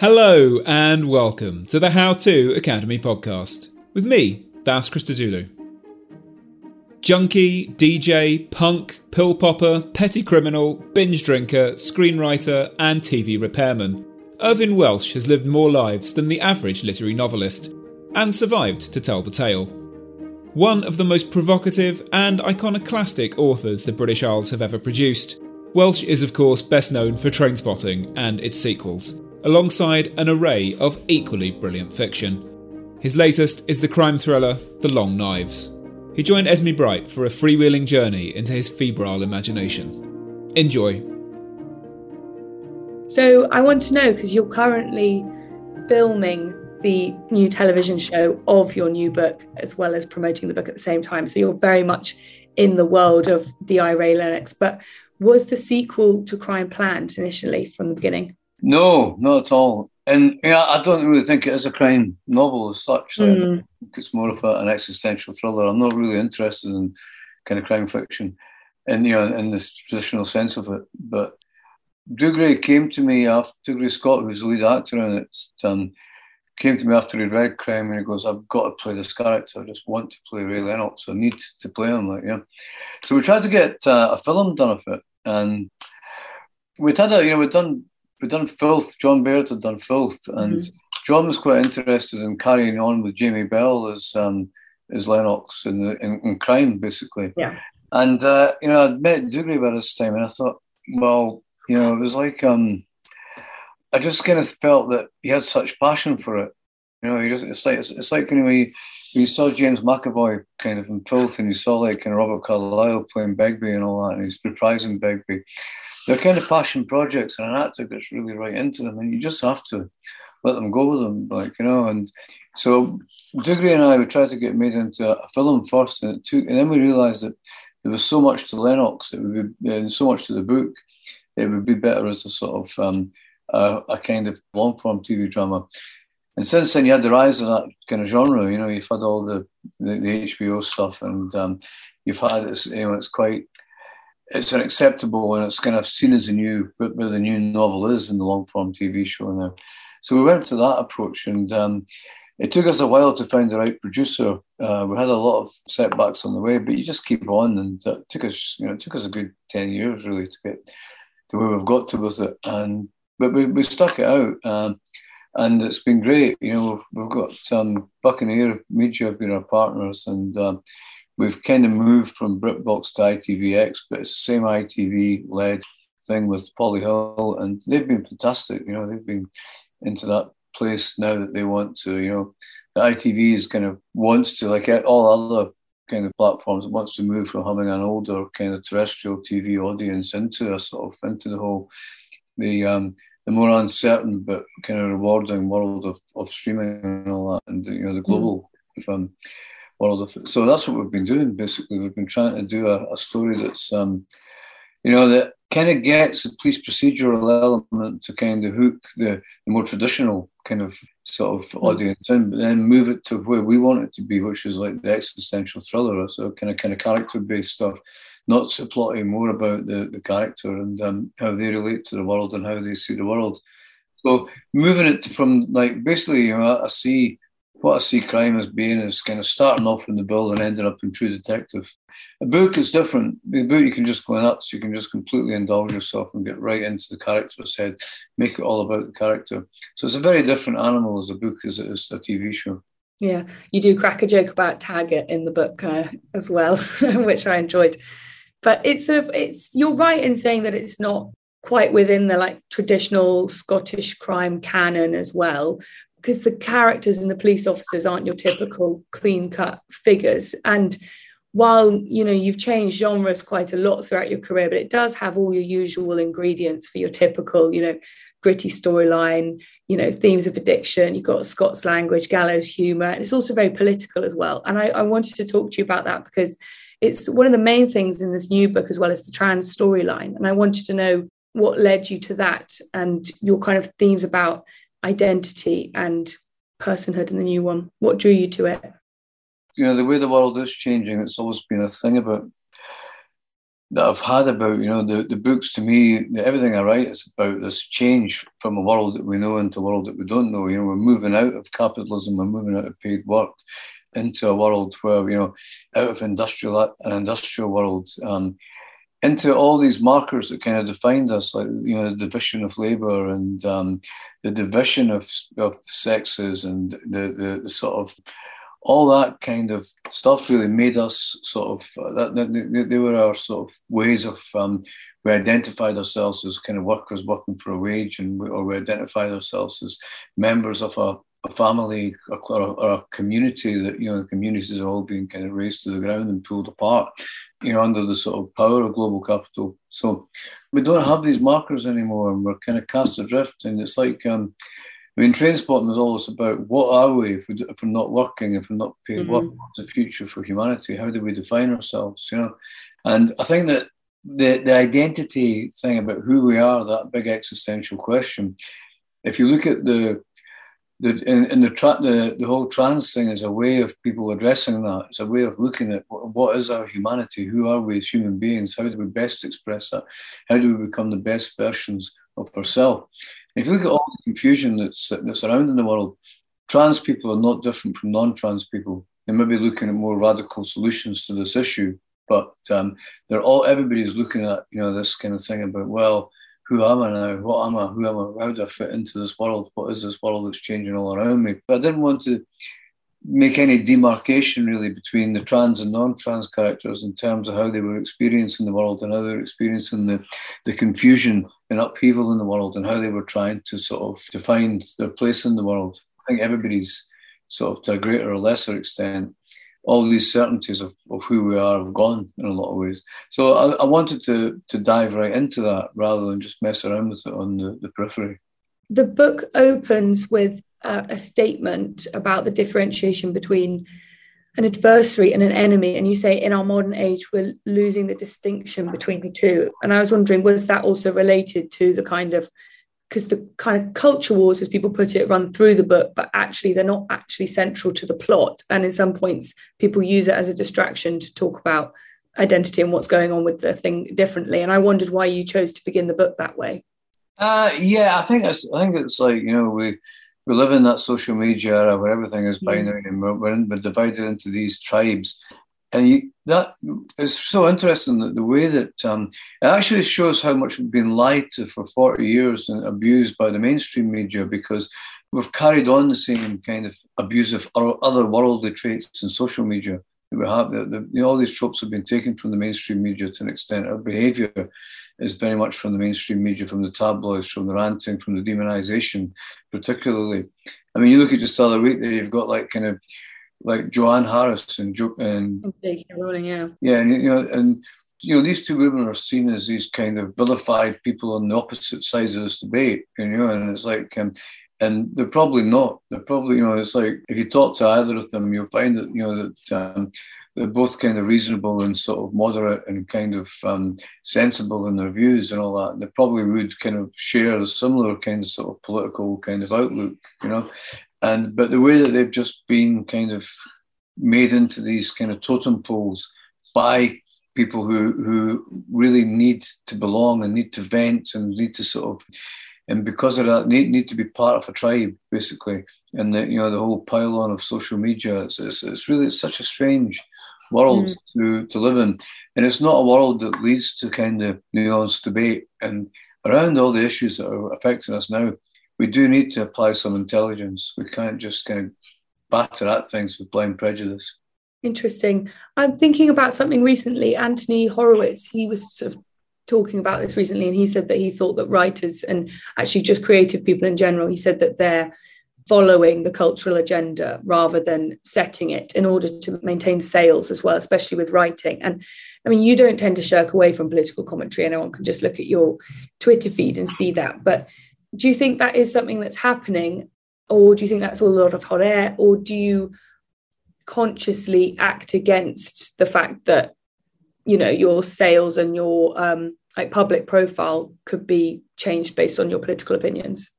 Hello and welcome to the How To Academy podcast with me, Das Christodoulou. Junkie, DJ, punk, pill popper, petty criminal, binge drinker, screenwriter, and TV repairman. Irvine Welsh has lived more lives than the average literary novelist and survived to tell the tale. One of the most provocative and iconoclastic authors the British Isles have ever produced, Welsh is of course best known for Trainspotting and its sequels alongside an array of equally brilliant fiction. His latest is the crime thriller The Long Knives. He joined Esme Bright for a freewheeling journey into his febrile imagination. Enjoy. So, I want to know because you're currently filming the new television show of your new book as well as promoting the book at the same time. So, you're very much in the world of D.I. Ray Lennox. But was the sequel to Crime planned initially from the beginning? No, not at all. And yeah, I don't really think it is a crime novel as such. Mm. it's more of a, an existential thriller. I'm not really interested in kind of crime fiction, and you know, in this traditional sense of it. But Dougray came to me after Dougray Scott, who's the lead actor in it, um, came to me after he read Crime, and he goes, "I've got to play this character. I just want to play Ray Lennox. I need to play him." Like, yeah. So we tried to get uh, a film done of it, and we'd had a, you know, we'd done we'd done Filth. Jon Baird had done Filth, and mm-hmm. Jon was quite interested in carrying on with Jamie Bell as um, as Lennox in the in, in crime, basically. Yeah. And uh, you know, I'd met Dougray by this time, and I thought, well, you know, it was like um, I just kind of felt that he had such passion for it. You know, he just it's like it's, it's like you know, when you, when you saw James McAvoy kind of in Filth, and you saw like kind of Robert Carlyle playing Begbie and all that, and he's reprising Begbie they're kind of passion projects, and an actor gets really right into them, and you just have to let them go with them, like you know. And so Dougray and I we tried to get made into a film first, and, it took, and then we realised that there was so much to Lennox, it would be, and so much to the book, it would be better as a sort of um, a, a, kind of long form TV drama. And since then, you had the rise of that kind of genre. You know, you've had all the the, the HBO stuff, and um, you've had this. You know, it's quite it's unacceptable and it's kind of seen as a new where the new novel is in the long form TV show now. So we went to that approach, and um, it took us a while to find the right producer. Uh, we had a lot of setbacks on the way, but you just keep on, and uh, it took us, you know, it took us a good ten years really to get to where we've got to with it. And but we, we stuck it out, um, and it's been great. You know, we've, we've got um, Buccaneer Media have been our partners, and um, we've kind of moved from BritBox to ITVX, but it's the same ITV led thing with Polly Hill, and they've been fantastic. You know, they've been into that place now that they want to. You know, the ITV is kind of wants to like all other kind of platforms. It wants to move from having an older kind of terrestrial TV audience into a sort of into the whole the um the more uncertain but kind of rewarding world of, of streaming and all that, and you know the global. Mm. Um, world of it. So that's what we've been doing. Basically, we've been trying to do a, a story that's, um, you know, that kind of gets the police procedural element to kind of hook the, the more traditional kind of sort of hmm. audience in, but then move it to where we want it to be, which is like the existential thriller, so kind of kind of character based stuff, not so plotting more about the, the character and um, how they relate to the world and how they see the world. So moving it from like basically, you know, I see what I see crime as being is kind of starting off in the bill and ending up in True Detective. A book is different. A book you can just go nuts. You can just completely indulge yourself and get right into the character's head, make it all about the character. So it's a very different animal as a book as it is a TV show. Yeah, you do crack a joke about Taggart in the book uh, as well, which I enjoyed. But it's sort of it's you're right in saying that it's not quite within the like traditional Scottish crime canon as well, because the characters and the police officers aren't your typical clean cut figures. And while you know you've changed genres quite a lot throughout your career, but it does have all your usual ingredients for your typical, you know, gritty storyline, you know, themes of addiction. You've got Scots language, gallows humor, and it's also very political as well. And I, I wanted to talk to you about that because it's one of the main things in this new book as well as the trans storyline. And I wanted to know what led you to that and your kind of themes about identity and personhood in the new one. What drew you to it? You know, the way the world is changing, it's always been a thing about that I've had about, you know, the, the books to me, everything I write is about this change from a world that we know into a world that we don't know. You know, we're moving out of capitalism, we're moving out of paid work into a world where, you know, out of industrial an industrial world, um, into all these markers that kind of defined us, like you know, the division of labor and um, the division of of sexes and the, the, the sort of all that kind of stuff really made us sort of that, that they were our sort of ways of um, we identified ourselves as kind of workers working for a wage and we, or we identified ourselves as members of a, a family or, or a community that you know the communities are all being kind of raised to the ground and pulled apart you know, under the sort of power of global capital. So we don't have these markers anymore, and we're kind of cast adrift. And it's like, um, I mean, Trainspotting is always about what are we if, we, if we're not working, if we're not paid mm-hmm. what's the future for humanity? How do we define ourselves? You know, and I think that the the identity thing about who we are, that big existential question. If you look at the the in, in the, tra- the the whole trans thing is a way of people addressing that. It's a way of looking at what, what is our humanity, who are we as human beings, how do we best express that, how do we become the best versions of ourselves. If you look at all the confusion that's that's around in the world, trans people are not different from non-trans people. They may be looking at more radical solutions to this issue, but um, they're all everybody's looking at you know this kind of thing about well who am I now? What am I? Who am I? How do I fit into this world? What is this world that's changing all around me? But I didn't want to make any demarcation really between the trans and non-trans characters in terms of how they were experiencing the world and how they were experiencing the, the confusion and upheaval in the world and how they were trying to sort of define their place in the world. I think everybody's sort of to a greater or lesser extent all these certainties of, of who we are have gone in a lot of ways. So I, I wanted to to dive right into that rather than just mess around with it on the, the periphery. The book opens with a, a statement about the differentiation between an adversary and an enemy. And you say in our modern age, we're losing the distinction between the two. And I was wondering, was that also related to the kind of because the kind of culture wars, as people put it, run through the book, but actually they're not actually central to the plot. And in some points, people use it as a distraction to talk about identity and what's going on with the thing differently. And I wondered why you chose to begin the book that way. Uh, yeah, I think it's I think it's like you know we we live in that social media era where everything is mm. binary mm. and we're, we're, in, we're divided into these tribes and you, that is so interesting that the way that um, it actually shows how much we've been lied to for 40 years and abused by the mainstream media because we've carried on the same kind of abusive or other worldly traits in social media that we have. The, the, you know, all these tropes have been taken from the mainstream media to an extent. Our behavior is very much from the mainstream media, from the tabloids, from the ranting, from the demonization, particularly. I mean, you look at just the other week there, you've got like kind of like Joanne Harris and jo- and Rowling, yeah, yeah, and you know, and you know, these two women are seen as these kind of vilified people on the opposite sides of this debate, you know, and it's like, um, and they're probably not. They're probably, you know, it's like if you talk to either of them, you'll find that you know that um, they're both kind of reasonable and sort of moderate and kind of um, sensible in their views and all that. And they probably would kind of share a similar kind of sort of political kind of outlook, you know and but the way that they've just been kind of made into these kind of totem poles by people who who really need to belong and need to vent and need to sort of and because of that need, need to be part of a tribe basically and the you know the whole pylon of social media. It's it's, it's really it's such a strange world mm. to to live in, and it's not a world that leads to kind of nuanced debate. And around all the issues that are affecting us now, we do need to apply some intelligence. We can't just kind of batter at things with blind prejudice. Interesting. I'm thinking about something recently. Anthony Horowitz, he was sort of talking about this recently, and he said that he thought that writers and actually just creative people in general, he said that they're following the cultural agenda rather than setting it in order to maintain sales as well, especially with writing. And I mean, you don't tend to shirk away from political commentary. Anyone can just look at your Twitter feed and see that. But do you think that is something that's happening? Or do you think that's all a lot of hot air? Or do you consciously act against the fact that, you know, your sales and your um, like public profile could be changed based on your political opinions?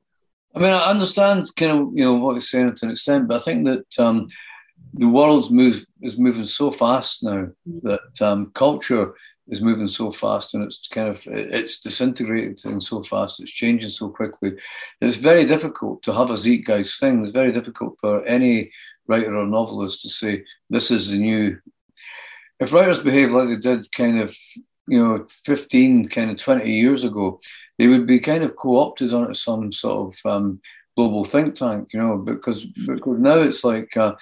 I mean, I understand kind of you know what you're saying to an extent, but I think that um, the world's move is moving so fast now that um, culture is moving so fast and it's kind of it's disintegrating so fast it's changing so quickly it's very difficult to have a zeitgeist thing. It's very difficult for any writer or novelist to say this is the new if writers behave like they did kind of you know 15 kind of 20 years ago they would be kind of co-opted onto some sort of um, global think tank you know because because now it's like uh,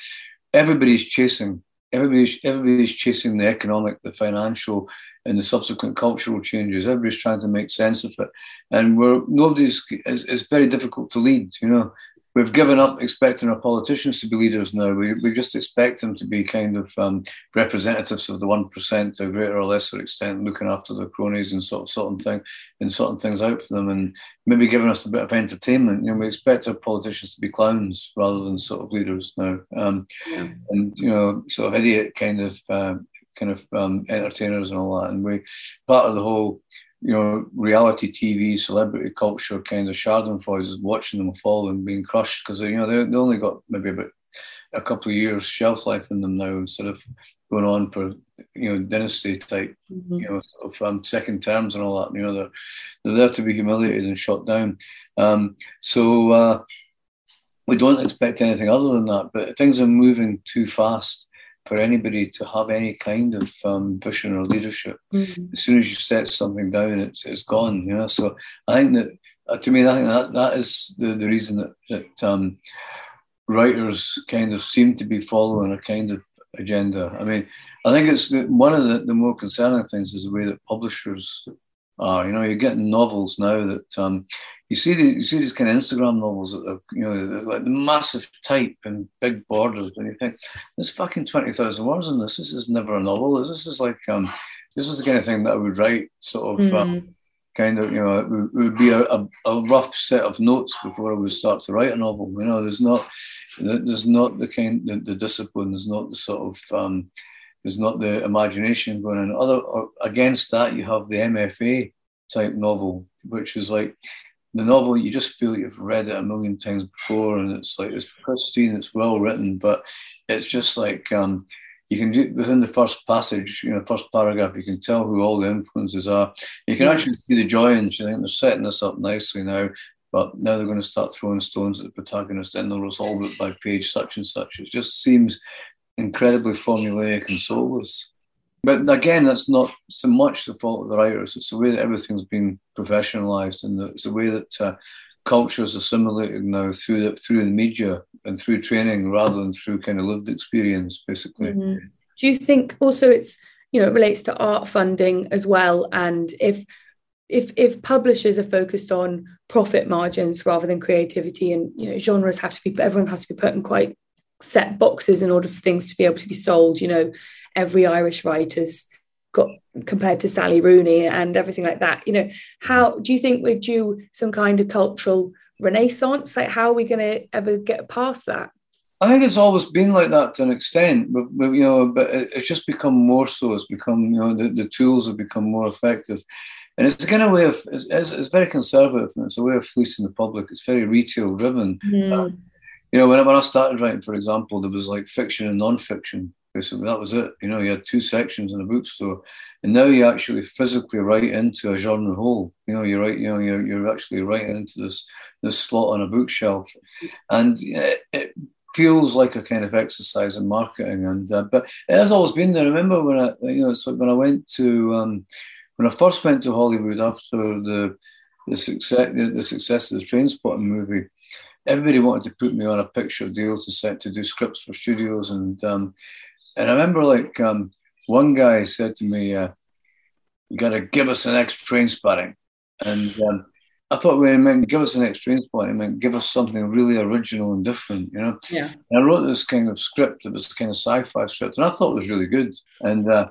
everybody's chasing everybody's everybody's chasing the economic the financial and the subsequent cultural changes. Everybody's trying to make sense of it, and we're nobody's. It's, it's very difficult to lead. You know, we've given up expecting our politicians to be leaders now. We, we just expect them to be kind of um, representatives of the one percent to a greater or lesser extent, looking after their cronies and sort of sorting thing and sorting things out for them, and maybe giving us a bit of entertainment. You know, we expect our politicians to be clowns rather than sort of leaders now, um, yeah. and you know, sort of idiot kind of. Uh, kind of um, entertainers and all that. And we part of the whole, you know, reality TV, celebrity culture kind of Schadenfreude is watching them fall and being crushed because you know they they only got maybe about a couple of years shelf life in them now instead of going on for you know dynasty type, mm-hmm. you know, sort of um, second terms and all that. You know, they're they're there to be humiliated and shot down. Um, so. Uh, we don't expect anything other than that, but things are moving too fast for anybody to have any kind of um, vision or leadership. Mm-hmm. As soon as you set something down, it's it's gone. You know, so I think that uh, to me, I think that that is the, the reason that that um, writers kind of seem to be following a kind of agenda. I mean, I think it's the, one of the, the more concerning things is the way that publishers are. You know, you're getting novels now that um, you see the, you see these kind of Instagram novels that are, you know, like the massive type and big borders, and you think there's fucking twenty thousand words in this. This is never a novel. This is like um, this is the kind of thing that I would write, sort of. Mm. Um, kind of, you know, it would, it would be a, a, a, rough set of notes before I would start to write a novel. You know, there's not, there's not the kind, the, the discipline, there's not the sort of, um, there's not the imagination going on. Other against that, you have the MFA type novel, which is like the novel you just feel you've read it a million times before and it's like it's pristine it's well written but it's just like um, you can do within the first passage you know first paragraph you can tell who all the influences are. You can actually see the joy and you think they're setting this up nicely now but now they're going to start throwing stones at the protagonist and they'll resolve it by page such and such. It just seems incredibly formulaic and soulless but again, that's not so much the fault of the writers. It's the way that everything's been professionalized, and it's the way that uh, culture is assimilated now through the, through the media and through training rather than through kind of lived experience, basically. Mm-hmm. Do you think also it's you know it relates to art funding as well, and if if if publishers are focused on profit margins rather than creativity, and you know genres have to be everyone has to be put in quite set boxes in order for things to be able to be sold. You know, every Irish writer's got compared to Sally Rooney and everything like that. You know, how do you think we're due some kind of cultural renaissance? Like, how are we going to ever get past that? I think it's always been like that to an extent, but, but you know, but it's just become more so. It's become, you know, the, the tools have become more effective, and it's again a of way of it's, it's, very conservative and it's a way of fleecing the public. It's very retail driven. Mm. You know, when, when I started writing, for example, there was like fiction and non-fiction. Basically, that was it. You know, you had two sections in a bookstore, and now you actually physically write into a genre hole. You know, you write, you know, you're, you're actually writing into this this slot on a bookshelf, and it, it feels like a kind of exercise in marketing. And uh, but it has always been there. I remember when I, you know, so when I went to um, when I first went to Hollywood after the the success the, the success of the Trainspotting movie everybody wanted to put me on a picture deal to set to do scripts for studios and um, and I remember like um, one guy said to me, uh, "You got to give us an extra Trainspotting," and um, I thought when he meant give us an extra Trainspotting, he meant give us something really original and different, you know. Yeah. And I wrote this kind of script. It was kind of sci-fi script, and I thought it was really good. And uh,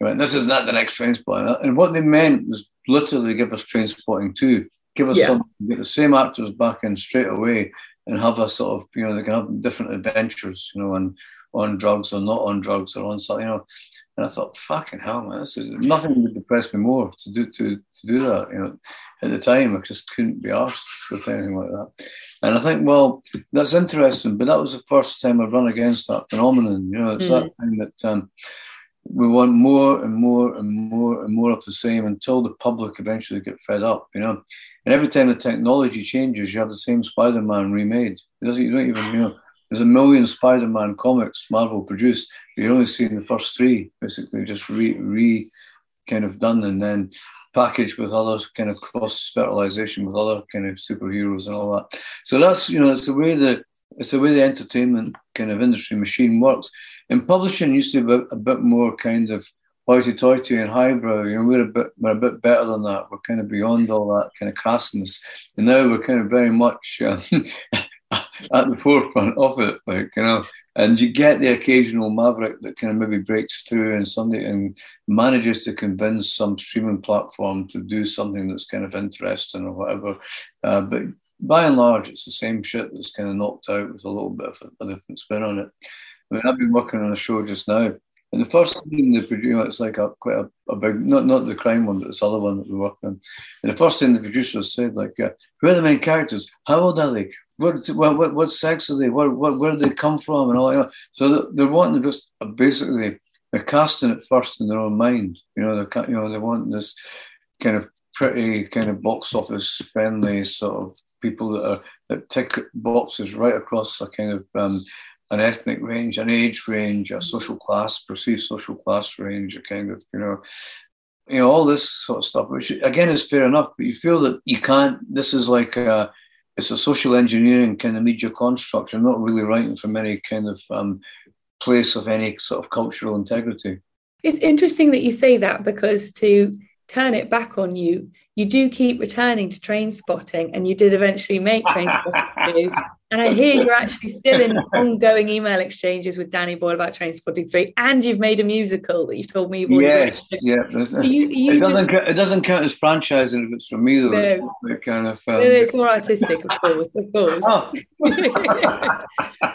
went, this is not the next Trainspotting. And what they meant was literally give us Trainspotting too. Give us yeah. something, get the same actors back in straight away, and have a sort of you know they can have different adventures, you know, and on drugs or not on drugs or on something, you know. And I thought, fucking hell, man, this is nothing would depress me more to do to, to do that. You know, at the time I just couldn't be asked with anything like that. And I think, well, that's interesting, but that was the first time I've run against that phenomenon. You know, it's mm. that thing that um, we want more and more and more and more of the same until the public eventually get fed up. You know, and every time the technology changes, you have the same Spider-Man remade. It doesn't, you don't even, you know there's a million Spider-Man comics Marvel produced. but You're only seeing the first three, basically, just re, re kind of done and then packaged with other kind of cross fertilization with other kind of superheroes and all that. So that's you know it's the way the it's the way the entertainment kind of industry machine works. And publishing used to be a bit more kind of hoity-toity and highbrow. You know, we're a bit we're a bit better than that. We're kind of beyond all that kind of crassness, and now we're kind of very much uh, at the forefront of it, like you know. And you get the occasional maverick that kind of maybe breaks through and somebody and manages to convince some streaming platform to do something that's kind of interesting or whatever. Uh, but by and large, it's the same shit that's kind of knocked out with a little bit of a, a different spin on it. I mean, I've been working on a show just now, and the first thing they produce, it's like a quite a, a, big, not not the crime one, but this other one that we work on. And the first thing the producers said, like, uh, who are the main characters? How old are they? what, what, what sex are they? What, what, where do they come from? And all that. So they're wanting to just basically they're casting it first in their own mind. You know, they you know they want this kind of pretty kind of box office friendly sort of people that are that tick boxes right across a kind of um, an ethnic range, an age range, a social class, perceived social class range, a kind of you know you know all this sort of stuff which again is fair enough but you feel that you can't this is like a, it's a social engineering kind of media construct. You're not really writing from any kind of um, place of any sort of cultural integrity. It's interesting that you say that because to turn it back on you, you do keep returning to Trainspotting and you did eventually make Trainspotting and I hear you're actually still in ongoing email exchanges with Danny Boyle about Trainspotting 3, and you've made a musical that you've told me you've Yes, yeah. You, you it, doesn't, just, it doesn't count as franchising if it's from me, though. No, it's kind of, um... no, it's more artistic, of course, of course. Oh.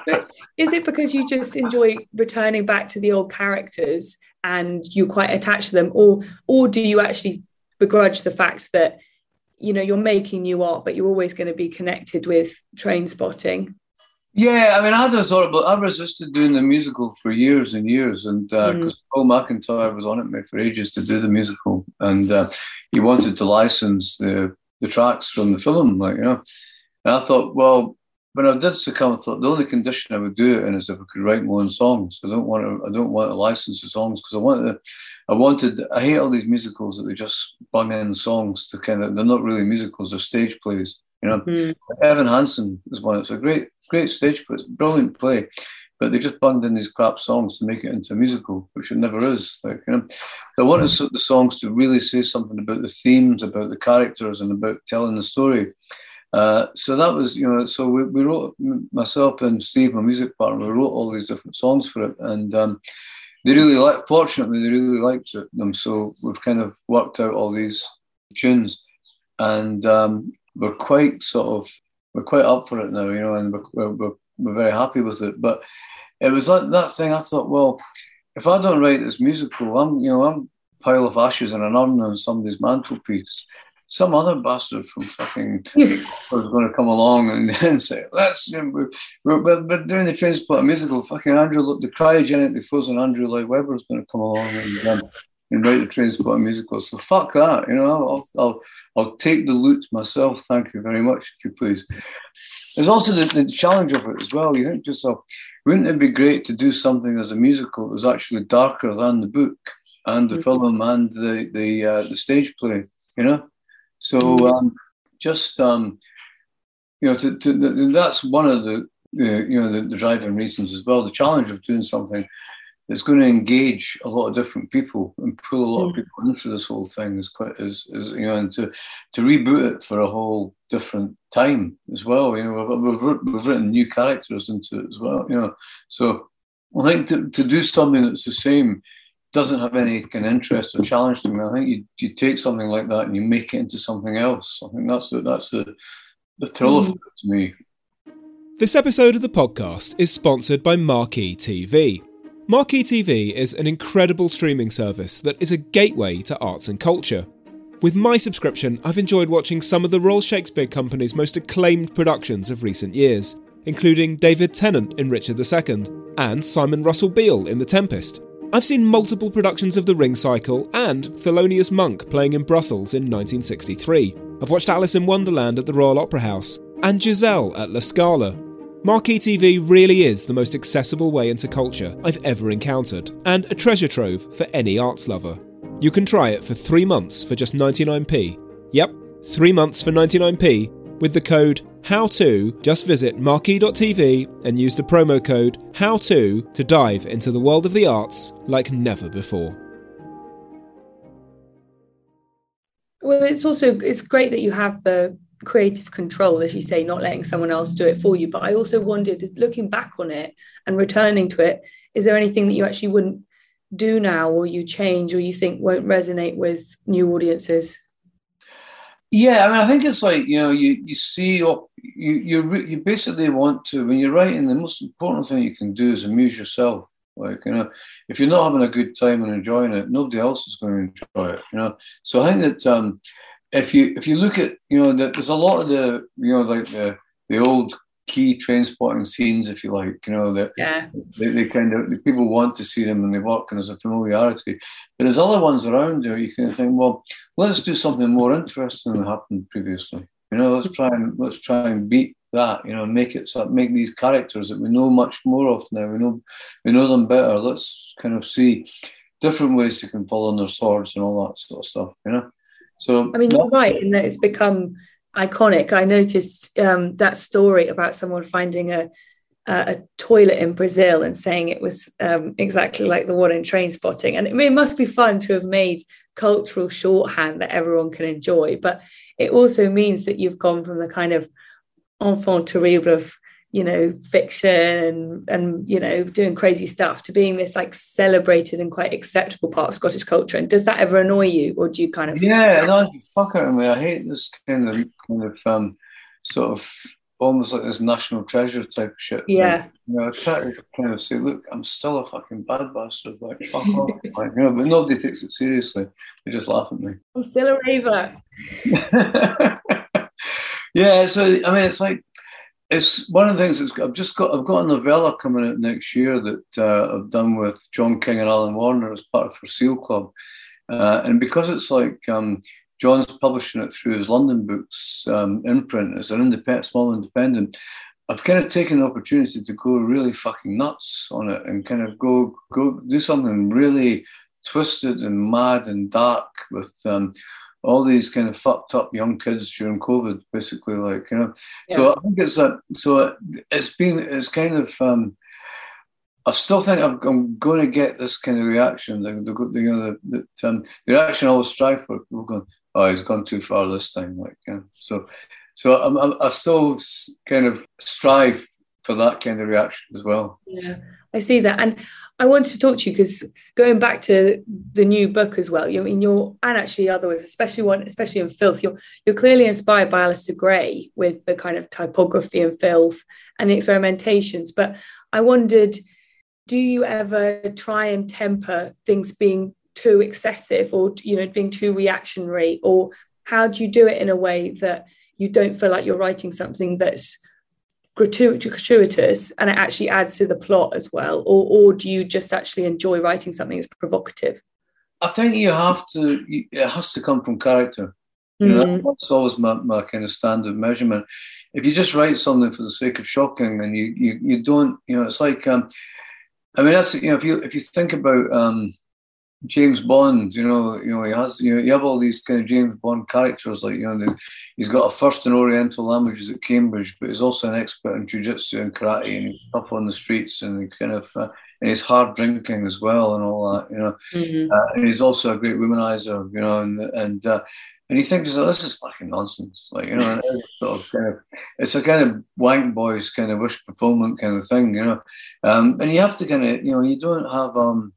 but is it because you just enjoy returning back to the old characters and you're quite attached to them, or or do you actually begrudge the fact that you know you're making new art but you're always going to be connected with Trainspotting yeah i mean i just thought about i resisted doing the musical for years and years and because uh, mm. paul mcintyre was on it me for ages to do the musical and uh, he wanted to license the the tracks from the film like you know and i thought well when I did succumb, I thought the only condition I would do it in is if I could write my own songs. I don't want to. I don't want to license the songs because I wanted. To, I wanted. I hate all these musicals that they just bung in songs to kind of. They're not really musicals. They're stage plays. You know, mm-hmm. Evan Hansen is one. It's a great, great stage play. It's a brilliant play, but they just bunged in these crap songs to make it into a musical, which it never is. Like you know, so I wanted the songs to really say something about the themes, about the characters, and about telling the story. Uh, so that was, you know, so we, we wrote, myself and Steve, my music partner, we wrote all these different songs for it. And um, they really liked, fortunately, they really liked them. So we've kind of worked out all these tunes. And um, we're quite sort of, we're quite up for it now, you know, and we're, we're, we're very happy with it. But it was like that thing, I thought, well, if I don't write this musical, I'm, you know, I'm pile of ashes in an urn on somebody's mantelpiece. Some other bastard from fucking was going to come along and, and say, let's, you know, we're, we're, we're doing the Trainspotting musical. Fucking Andrew, the cryogenically frozen Andrew Lloyd Webber is going to come along and, um, and write the Trainspotting musical. So fuck that, you know, I'll, I'll, I'll take the loot myself. Thank you very much, if you please. There's also the, the challenge of it as well. You think to yourself, wouldn't it be great to do something as a musical that was actually darker than the book and the mm-hmm. film and the the uh, the stage play? You know, so um, just um, you know, to, to, that's one of the, the you know the, the, driving reasons as well. The challenge of doing something that's going to engage a lot of different people and pull a lot mm. of people into this whole thing is quite is, is you know, and to to reboot it for a whole different time as well. You know, we've, we've, we've written new characters into it as well. You know, so I think to, to do something that's the same doesn't have any kind of interest or challenge to me. I think you, you take something like that and you make it into something else. I think that's the, that's the, the thrill mm. of it to me. This episode of the podcast is sponsored by Marquee TV. Marquee TV is an incredible streaming service that is a gateway to arts and culture. With my subscription, I've enjoyed watching some of the Royal Shakespeare Company's most acclaimed productions of recent years, including David Tennant in Richard II and Simon Russell Beale in The Tempest. I've seen multiple productions of The Ring Cycle and Thelonious Monk playing in Brussels in 1963. I've watched Alice in Wonderland at the Royal Opera House and Giselle at La Scala. Marquee TV really is the most accessible way into culture I've ever encountered, and a treasure trove for any arts lover. You can try it for three months for just 99p. Yep, three months for 99p with the code HOWTO. Just visit marquee.tv and use the promo code HOWTO to to dive into the world of the arts like never before. Well, it's also it's great that you have the creative control, as you say, not letting someone else do it for you. But I also wondered, looking back on it and returning to it, is there anything that you actually wouldn't do now, or you change, or you think won't resonate with new audiences? Yeah, I mean, I think it's like you know, you you see, you you you basically want to when you're writing. The most important thing you can do is amuse yourself. Like you know, if you're not having a good time and enjoying it, nobody else is going to enjoy it. You know, so I think that um, if you if you look at you know, that there's a lot of the you know like the the old key Trainspotting scenes, if you like, you know, that yeah. they, they kind of the people want to see them and they work and there's a familiarity. But there's other ones around there you can think, well, let's do something more interesting than happened previously. You know, let's try and let's try and beat that, you know, make it so make these characters that we know much more of now. We know we know them better. Let's kind of see different ways they can pull on their swords and all that sort of stuff, you know. So I mean, you're right in that it's become iconic. I noticed um, that story about someone finding a, a toilet in Brazil and saying it was um, exactly like the one in Trainspotting. And I mean, it must be fun to have made cultural shorthand that everyone can enjoy. But it also means that you've gone from the kind of enfant terrible of you know fiction and and you know doing crazy stuff to being this like celebrated and quite acceptable part of Scottish culture. And does that ever annoy you, or do you kind of yeah? No, fuck out of me. I hate this kind of kind of um, sort of almost like this national treasure type shit. Yeah. Thing. You know, I try to kind of say, look, I'm still a fucking bad bastard. Like, fuck off. Like, you know, but nobody takes it seriously. They just laugh at me. I'm still a raver. yeah. So I mean, it's like it's one of the things that's I've just got I've got a novella coming out next year that uh, I've done with John King and Alan Warner as part of For Seal Club, uh, and because it's like um, John's publishing it through his London Books um, imprint as an independent, small independent. I've kind of taken the opportunity to go really fucking nuts on it and kind of go go do something really twisted and mad and dark with um, all these kind of fucked up young kids during COVID, basically, like you know. Yeah. So I think it's a so it's been it's kind of. Um, I still think I'm, I'm going to get this kind of reaction. The, the, the you know the, the, um, the reaction I always strive for. People going, "Oh, he's gone too far this time." Like, know, so so I'm, I'm, I still kind of strive for that kind of reaction as well. Yeah, I see that, and I wanted to talk to you because going back to the new book as well, you I mean you're and actually otherwise, especially one, especially in filth, you're you're clearly inspired by Alasdair Gray with the kind of typography and filth and the experimentations. But I wondered, do you ever try and temper things being too excessive or you know being too reactionary or how do you do it in a way that you don't feel like you're writing something that's gratuitous and it actually adds to the plot as well or or do you just actually enjoy writing something that's provocative i think you have to it has to come from character you know, mm. that's always my, my kind of standard measurement. If you just write something for the sake of shocking, and you you, you don't, you know, it's like, um, I mean, that's you know, if you if you think about um, James Bond, you know, you know, he has, you know, you have all these kind of James Bond characters, like, you know, he's got a first in Oriental languages at Cambridge, but he's also an expert in jiu-jitsu and karate, and he's tough on the streets, and he kind of, uh, and he's hard drinking as well, and all that, you know, mm-hmm. uh, and he's also a great womanizer, you know, and and uh, and he thinks, oh, this is fucking nonsense, like, you know, sort of kind of, it's a kind of wank boys kind of wish fulfillment kind of thing, you know, um, and you have to kind of, you know, you don't have, um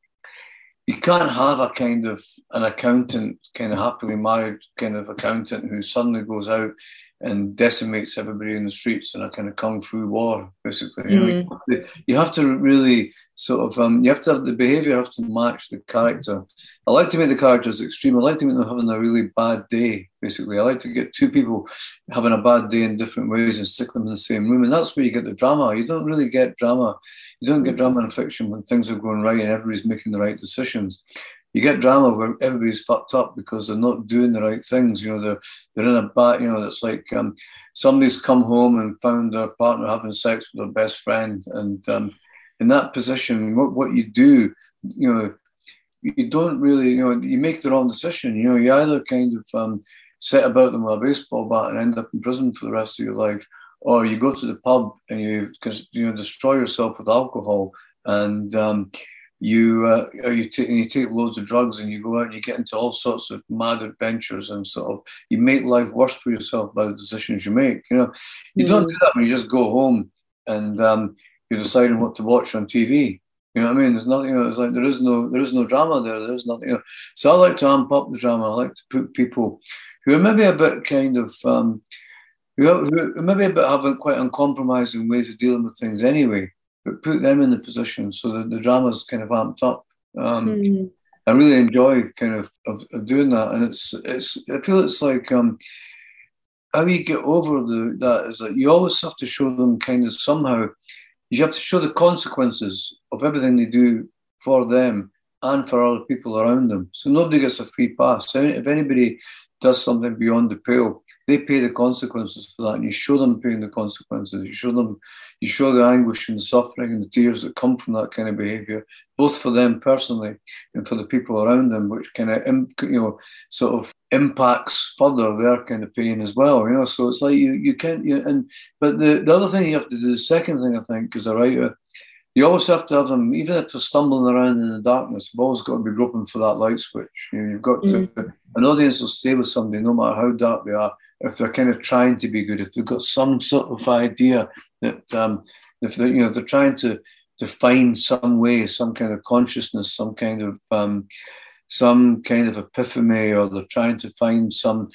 you can't have a kind of an accountant, kind of happily married kind of accountant who suddenly goes out and decimates everybody in the streets in a kind of kung fu war, basically. Mm-hmm. You, know, you have to really sort of, um, you have to have the behavior has to match the character. I like to make the characters extreme. I like to make them having a really bad day, basically. I like to get two people having a bad day in different ways and stick them in the same room. And that's where you get the drama. You don't really get drama you don't get drama in fiction when things are going right and everybody's making the right decisions. You get drama where everybody's fucked up because they're not doing the right things. You know, they're they're in a bat. You know, it's like um, somebody's come home and found their partner having sex with their best friend, and um, in that position, what what you do, you know, you don't really, you know, you make the wrong decision. You know, you either kind of um, set about them with a baseball bat and end up in prison for the rest of your life, or you go to the pub and you you know destroy yourself with alcohol and um, you uh, you take you take loads of drugs and you go out and you get into all sorts of mad adventures and sort of you make life worse for yourself by the decisions you make. You know, you mm. don't do that when you just go home and um, you're deciding what to watch on TV. You know what I mean? There's nothing. You know, it's like there is no there is no drama there. There's nothing. You know. So I like to amp up the drama. I like to put people who are maybe a bit kind of um, who, maybe a bit have quite uncompromising ways of dealing with things anyway, but put them in the position so that the drama's kind of amped up. Um, mm. I really enjoy kind of, of, of, doing that, and it's it's I feel it's like um, how you get over the that is that you always have to show them kind of somehow you have to show the consequences of everything they do for them and for other people around them. So nobody gets a free pass. So if anybody does something beyond the pale, they pay the consequences for that, and you show them paying the consequences. You show them, you show the anguish and the suffering and the tears that come from that kind of behaviour, both for them personally and for the people around them, which kind of you know sort of impacts further their kind of pain as well. You know, so it's like you you can't you and but the the other thing you have to do, the second thing I think, as a writer, you always have to have them, even if they're stumbling around in the darkness, you've always got to be groping for that light switch. You know, you've got to, mm. an audience will stay with somebody no matter how dark they are, if they're kind of trying to be good, if they've got some sort of idea that um, if they're you know they're trying to to find some way, some kind of consciousness, some kind of um, some kind of epiphany, or they're trying to find some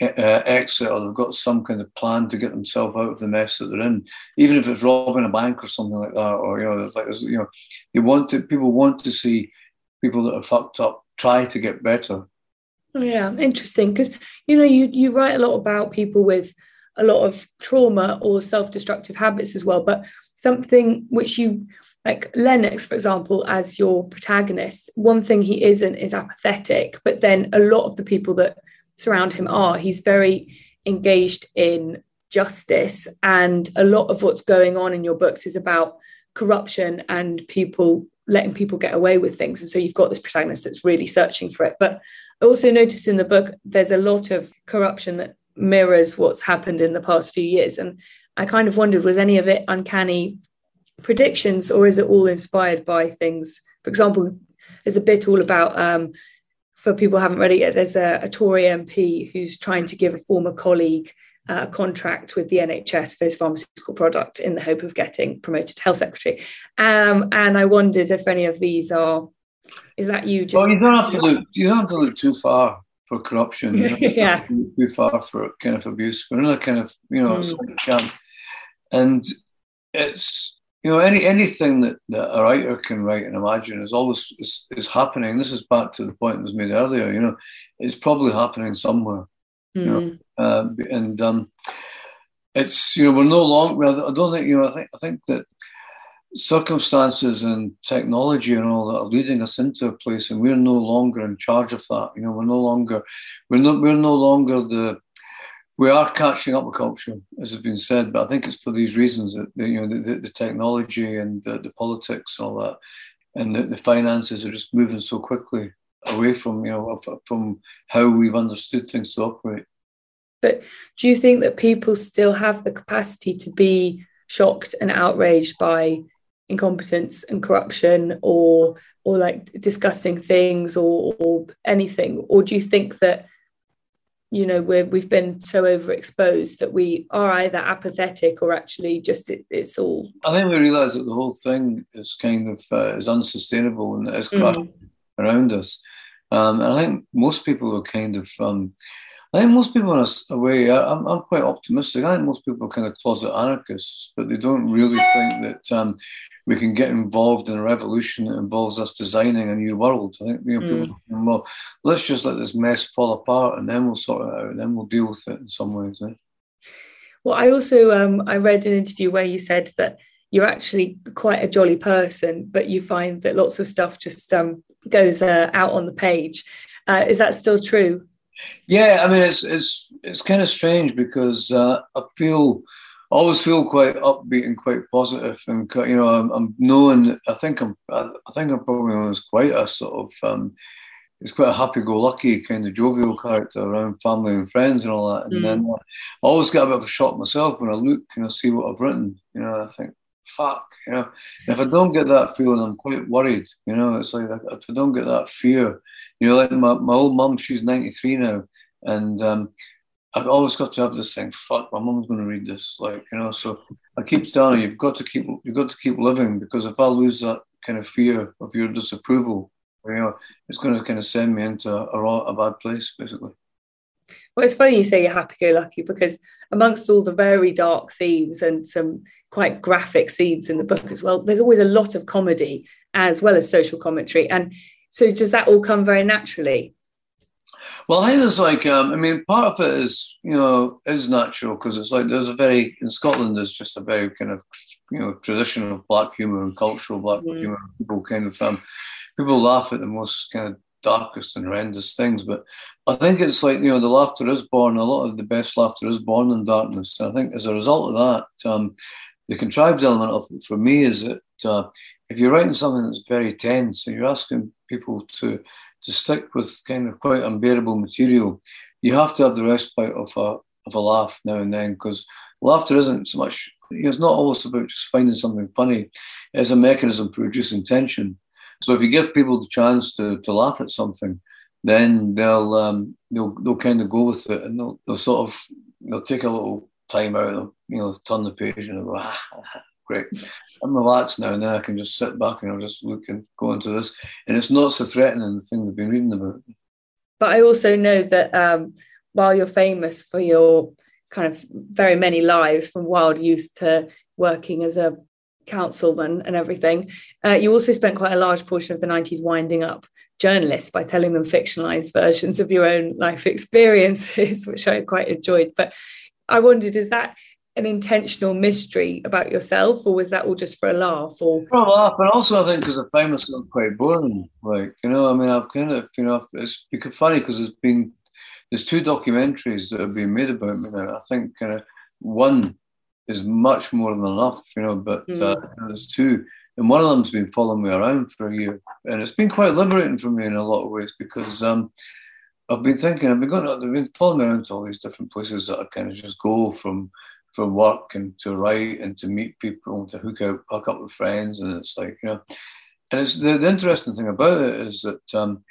uh, exit, or they've got some kind of plan to get themselves out of the mess that they're in, even if it's robbing a bank or something like that, or you know, it's like you know, they want to people want to see people that are fucked up try to get better yeah, interesting because you know you you write a lot about people with a lot of trauma or self-destructive habits as well, but something which you like Lennox, for example, as your protagonist, one thing he isn't is apathetic, but then a lot of the people that surround him are. He's very engaged in justice, and a lot of what's going on in your books is about corruption and people letting people get away with things. And so you've got this protagonist that's really searching for it. But I also noticed in the book there's a lot of corruption that mirrors what's happened in the past few years. And I kind of wondered was any of it uncanny predictions or is it all inspired by things? For example, there's a bit all about um, for people who haven't read it yet, there's a, a Tory MP who's trying to give a former colleague a contract with the NHS for his pharmaceutical product in the hope of getting promoted health secretary. Um, and I wondered if any of these are. Is that you? Just well, you don't have to look. You don't have to look too far for corruption. yeah. Too far for kind of abuse. We're in a kind of you know, mm. and it's you know any anything that, that a writer can write and imagine is always is, is happening. This is back to the point that was made earlier. You know, it's probably happening somewhere Mm. You know, uh, and um, it's you know we're no longer. Well, I don't think you know. I think I think that circumstances and technology and all that are leading us into a place, and we're no longer in charge of that. You know, we're no longer we're not we're no longer the we are catching up with culture, as has been said, but I think it's for these reasons that you know the, the technology and the, the, politics and all that, and the, the, finances are just moving so quickly away from you know from how we've understood things to operate. But do you think that people still have the capacity to be shocked and outraged by incompetence and corruption, or or like discussing things, or, or anything, or do you think that you know we we've been so overexposed that we are either apathetic or actually just it, it's all i think we realize that the whole thing is kind of uh, is unsustainable and is crashing mm. around us um, and i think most people are kind of um, I think most people, in a way, I, am I'm quite optimistic. I think most people are kind of closet anarchists, but they don't really think that um, we can get involved in a revolution that involves us designing a new world. I think you know, mm. people think, well, let's just let this mess fall apart and then we'll sort it out and then we'll deal with it in some ways. Eh? Well, I also um, I read an interview where you said that you're actually quite a jolly person, but you find that lots of stuff just um, goes uh, out on the page. Uh, is that still true? Yeah, I mean it's it's it's kind of strange because uh, I feel I always feel quite upbeat and quite positive, and you know, I'm, I'm known. I think I'm. I think I'm probably known as quite a sort of. Um, it's quite a happy-go-lucky kind of jovial character around family and friends and all that. And mm. then I always get a bit of a shock myself when I look and I see what I've written. You know, I think, fuck, you know. if I don't get that feeling, I'm quite worried. You know, it's like if I don't get that fear, you know, like my, my old mum, she's 93 now, and um, I've always got to have this thing. Fuck, my mum's going to read this, like you know. So I keep telling you, you've got to keep, you've got to keep living because if I lose that kind of fear of your disapproval, you know, it's going to kind of send me into a, a bad place, basically. Well, it's funny you say you're happy-go-lucky because amongst all the very dark themes and some quite graphic scenes in the book as well, there's always a lot of comedy as well as social commentary. And so, does that all come very naturally? Well, I think it's like, um, I mean, part of it is, you know, is natural because it's like there's a very, in Scotland, there's just a very kind of, you know, tradition of black humour and cultural black mm. humour. People kind of, um, people laugh at the most kind of darkest and horrendous things. But I think it's like, you know, the laughter is born, a lot of the best laughter is born in darkness. And I think as a result of that, um, the contrived element of it for me is that uh, if you're writing something that's very tense and you're asking people to to stick with kind of quite unbearable material, you have to have the respite of a of a laugh now and then because laughter isn't so much. It's not always about just finding something funny. It's a mechanism for reducing tension. So if you give people the chance to, to laugh at something, then they'll um, they'll they'll kind of go with it and they'll, they'll sort of they'll take a little time out, and you know, turn the page and go, ah, great. I'm relaxed now, and then I can just sit back and I'll just look and go into this. And it's not so threatening, the thing they've been reading about. But I also know that um, while you're famous for your kind of very many lives from wild youth to working as a councilman and everything, uh, you also spent quite a large portion of the 90s winding up journalists by telling them fictionalized versions of your own life experiences, which I quite enjoyed. But I wondered, is that an intentional mystery about yourself, or was that all just for a laugh? Or for a laugh, but also I think because the famous is quite boring. Like you know, I mean, I've kind of you know, it's funny because there's been there's two documentaries that have been made about me now. I think kind of one is much more than enough, you know, but mm. uh, there's two. And one of them's been following me around for a year, and it's been quite liberating for me in a lot of ways because um, I've been thinking, I've been going, they've been following me around to all these different places that I kind of just go from from work and to write and to meet people, to hook up, hook up with friends, and it's like you know, and it's the, the interesting thing about it is that um,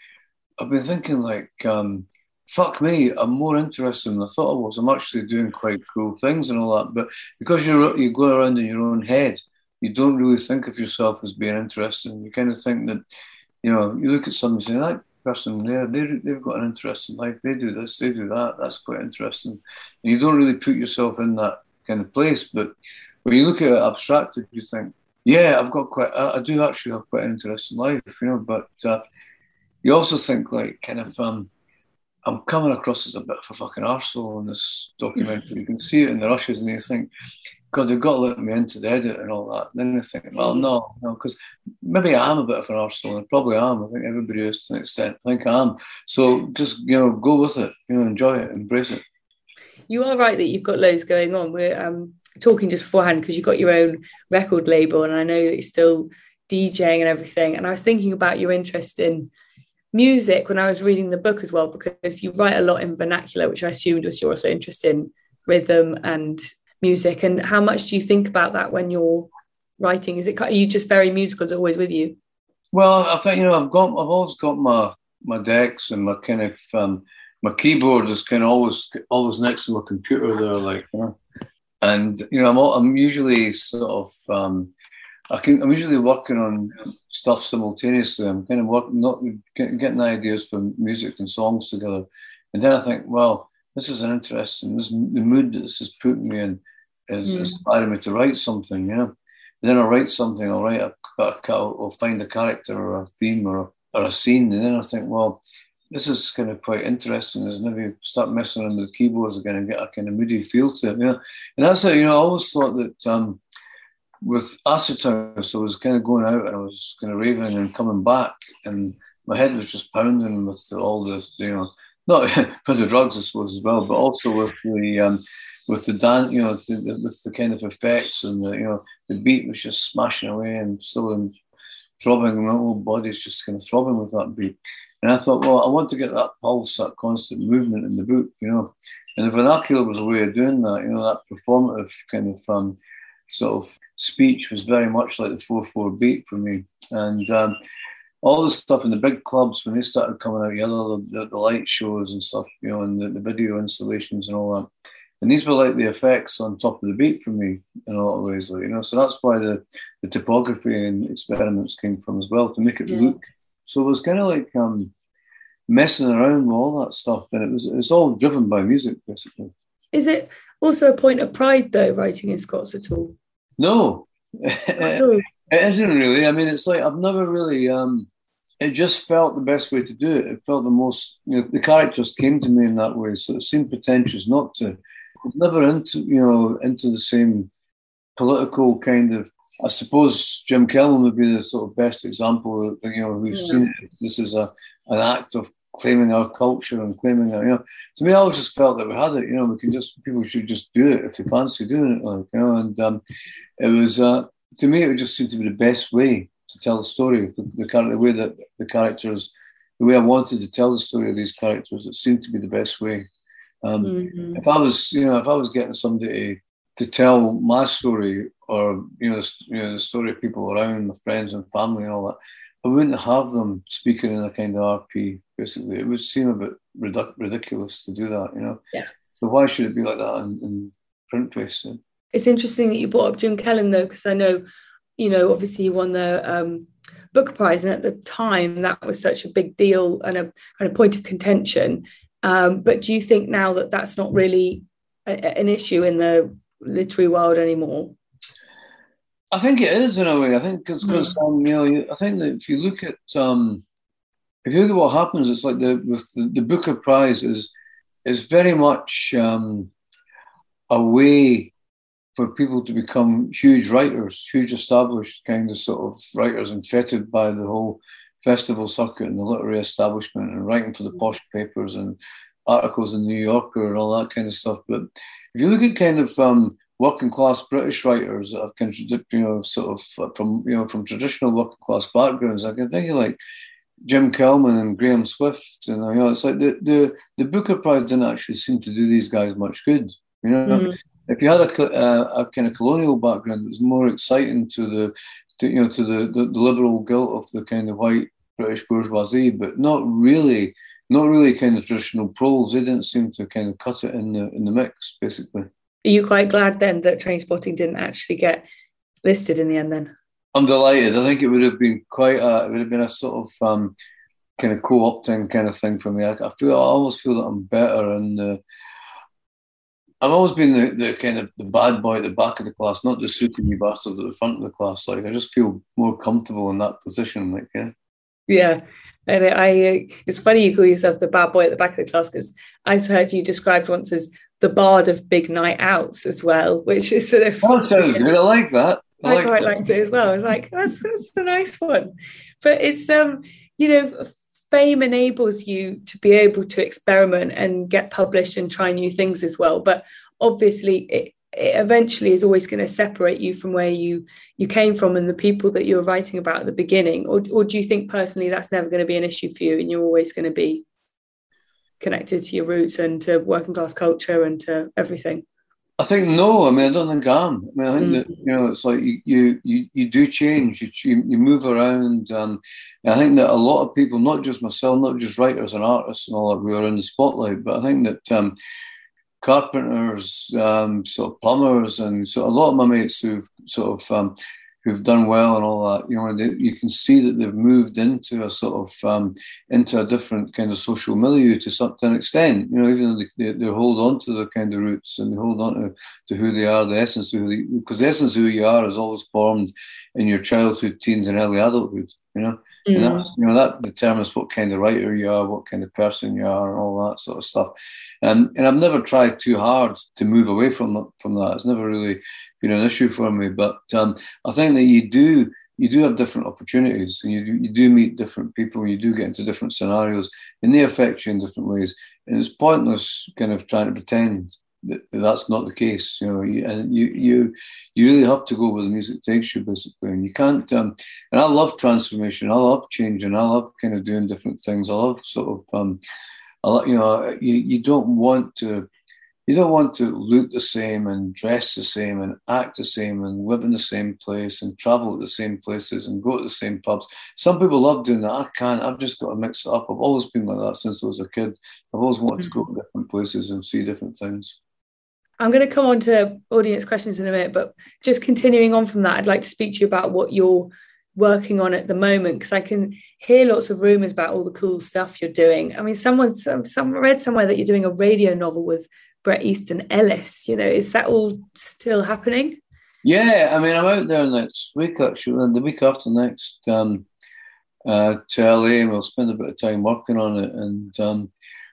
I've been thinking like, um, fuck me, I'm more interested than I thought I was. I'm actually doing quite cool things and all that, but because you you go around in your own head, you don't really think of yourself as being interesting. You kind of think that, you know, you look at someone and say that person there, they, they've got an interesting life. They do this, they do that. That's quite interesting. And you don't really put yourself in that kind of place. But when you look at it abstracted, you think, yeah, I've got quite, I, I do actually have quite an interesting life, you know. But uh, you also think like kind of, um, I'm coming across as a bit of a fucking arsehole in this documentary. you can see it in the rushes, and you think, God, they've got to let me into the edit and all that. And then I think, well, no, no, because maybe I am a bit of an arsehole, and probably am. I think everybody is to an extent. I think I am. So just, you know, go with it, you know, enjoy it, embrace it. You are right that you've got loads going on. We're um, talking just beforehand because you've got your own record label, and I know that you're still DJing and everything. And I was thinking about your interest in music when I was reading the book as well, because you write a lot in vernacular, which I assumed was you're also interested in rhythm and music. And how much do you think about that when you're writing? Is it are you just very musical? Is always with you? Well, I think you know I've got I've always got my my decks and my kind of um, my keyboard is kind of always always next to my computer there, like you know. And you know I'm I'm usually sort of um, I can, I'm usually working on stuff simultaneously. I'm kind of working, not getting, getting ideas for music and songs together, and then I think, well, this is an interesting. This the mood that this is putting me in is mm. inspiring me to write something. You know, and then I'll write something. I'll write a, a, I'll find a character or a theme or or a scene, and then I think, well, this is kind of quite interesting. Is maybe start messing around with the keyboards again and get a kind of moody feel to it. You know, and that's it. You know, I always thought that. um with acid house, I was kind of going out and I was kind of raving and coming back, and my head was just pounding with all this, you know, not with the drugs, I suppose, as well, but also with the um, with the dance, you know, the, the, with the kind of effects and the, you know, the beat was just smashing away and still in, throbbing. My whole body's just kind of throbbing with that beat. And I thought, well, I want to get that pulse, that constant movement in the book, you know. And the vernacular was a way of doing that, you know, that performative kind of um, sort of speech was very much like the 4 4 beat for me. And um, all the stuff in the big clubs, when they started coming out, you know, the, the, light shows and stuff, you know, and the, the video installations and all that. And these were like the effects on top of the beat for me in a lot of ways, like, you know. So that's why the, the typography and experiments came from as well to make it yeah. look. So it was kind of like um, messing around with all that stuff, and it was it's all driven by music basically. Is it also a point of pride though, writing in Scots at all? No, it isn't really. I mean, it's like I've never really. Um, it just felt the best way to do it. It felt the most. You know, the characters came to me in that way, so it seemed pretentious not to. It's never into you know into the same political kind of. I suppose Jim Kelman would be the sort of best example. Of, you know, we've yeah. seen it. this is a an act of claiming our culture and claiming our, you know, to me, I always just felt that we had it, you know, we can just, people should just do it if they fancy doing it, like, you know, and um, it was, uh, to me, it just seemed to be the best way to tell the story, the, the, the way that the characters, the way I wanted to tell the story of these characters, it seemed to be the best way. Um, mm-hmm. If I was, you know, if I was getting somebody to tell my story or, you know, the, you know, the story of people around, my friends and family and all that, I wouldn't have them speaking in a kind of RP. Basically, it would seem a bit ridic- ridiculous to do that, you know. Yeah. So why should it be like that in, in print facing? It's interesting that you brought up Jim Kelman though, because I know, you know, obviously you won the um, Booker Prize, and at the time that was such a big deal and a kind of point of contention. Um, but do you think now that that's not really a, an issue in the literary world anymore? I think it is in a way. I think because mm. um, you know, I think that if you look at um, if you look at what happens, it's like the with the, the Booker Prize is is very much um, a way for people to become huge writers, huge established kind of sort of writers, and fettered by the whole festival circuit and the literary establishment, and writing for the posh papers and articles in New Yorker and all that kind of stuff. But if you look at kind of um, working class British writers that have of you know, sort of from you know from traditional working class backgrounds. I can think of like Jim Kelman and Graham Swift, and you know, it's like the the the Booker Prize didn't actually seem to do these guys much good. You know, mm-hmm. if you had a, a, a, kind of colonial background, it was more exciting to the to, you know to the, the, the liberal guilt of the kind of white British bourgeoisie, but not really. Not really kind of traditional prose. They didn't seem to kind of cut it in the in the mix, basically. Are you quite glad then that Trainspotting didn't actually get listed in the end then? I'm delighted. I think it would have been quite a, it would have been a sort of um, kind of co-opting kind of thing for me. I, I feel I almost feel that I'm better and uh, I've always been the, the kind of the bad boy at the back of the class, not the super bastard at the front of the class. Like I just feel more comfortable in that position. Like yeah. Yeah. And I, it's funny you call yourself the bad boy at the back of the class because I heard you described once as the bard of big night outs as well, which is sort of. Oh, sounds good. I like that. I, I quite liked it as well. I was like, that's that's a nice one, but it's um, you know, fame enables you to be able to experiment and get published and try new things as well. But obviously, it, it eventually is always going to separate you from where you you came from and the people that you were writing about at the beginning or, or do you think personally that's never going to be an issue for you and you're always going to be connected to your roots and to working class culture and to everything I think no. I mean, I don't think I am. I mean, I think mm. that you know, it's like you you you, do change. You you move around. Um, I think that a lot of people, not just myself, not just writers and artists and all that, we are in the spotlight. But I think that um, carpenters, um, sort of plumbers, and so a lot of my mates who've sort of um, who've done well and all that, you know, they, you can see that they've moved into a sort of um, into a different kind of social milieu to some extent. You know, even though they, they, hold on to their kind of roots and they hold on to, to who they are, the essence of who they, because the essence of who you are is always formed in your childhood, teens, and early adulthood. You know, mm. and that's you know that determines what kind of writer you are, what kind of person you are, and all that sort of stuff. Um, and I've never tried too hard to move away from from that. It's never really been an issue for me. But um, I think that you do you do have different opportunities, and you do, you do meet different people, and you do get into different scenarios, and they affect you in different ways. And it's pointless kind of trying to pretend that that's not the case. You know, you, and you you you really have to go where the music takes you, basically, and you can't. Um, and I love transformation. I love changing. I love kind of doing different things. I love sort of. Um, I, you know, you, you don't want to you don't want to look the same and dress the same and act the same and live in the same place and travel at the same places and go to the same pubs. Some people love doing that. I can't. I've just got to mix it up. I've always been like that since I was a kid. I've always wanted to go to different places and see different things. I'm going to come on to audience questions in a minute, but just continuing on from that, I'd like to speak to you about what you're working on at the moment because I can hear lots of rumors about all the cool stuff you're doing. I mean, someone some, some read somewhere that you're doing a radio novel with Bret Easton Ellis. You know, is that all still happening? Yeah, I mean, I'm out there next week actually, and the week after next um, uh, to LA, and we'll spend a bit of time working on it. And um,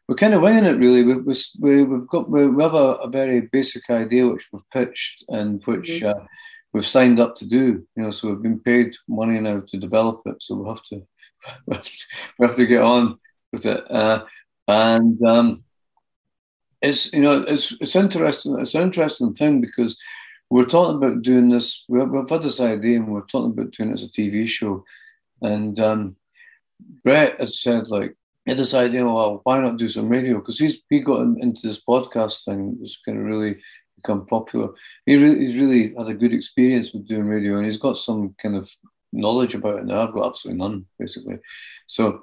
we're kind of winging it really. We, we, we've got we have a, a, very basic idea which we've pitched and which mm-hmm. uh, we've signed up to do. You know, so we've been paid money now to develop it. So we have to we have to get on with it. Uh, and um, it's you know it's it's interesting. It's an interesting thing because we're talking about doing this. We've, we've had this idea, and we're talking about doing it as a TV show. And um, Bret has said like he had this idea. Well, why not do some radio? Because he's he got into this podcast thing. It's kind of really become popular. He he's really had a good experience with doing radio, and he's got some kind of knowledge about it now. I've got absolutely none, basically. So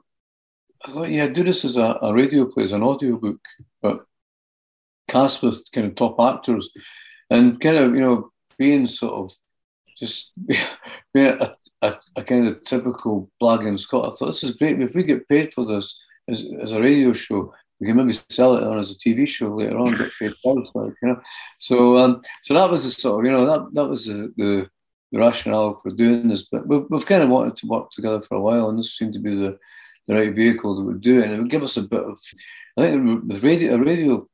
I thought, yeah, do this as a, a radio play, as an audio book, but cast with kind of top actors and kind of, you know, being sort of just being a, a, a kind of typical blagging Scot. I thought this is great. If we get paid for this as, as a radio show, we can maybe sell it on as a TV show later on, get paid first, like you know. So, um, so that was the sort of you know that that was the, the, the rationale for doing this. But we've, we've kind of wanted to work together for a while, and this seemed to be the the right vehicle that would do it, and it would give us a bit of. I think the radio, a radio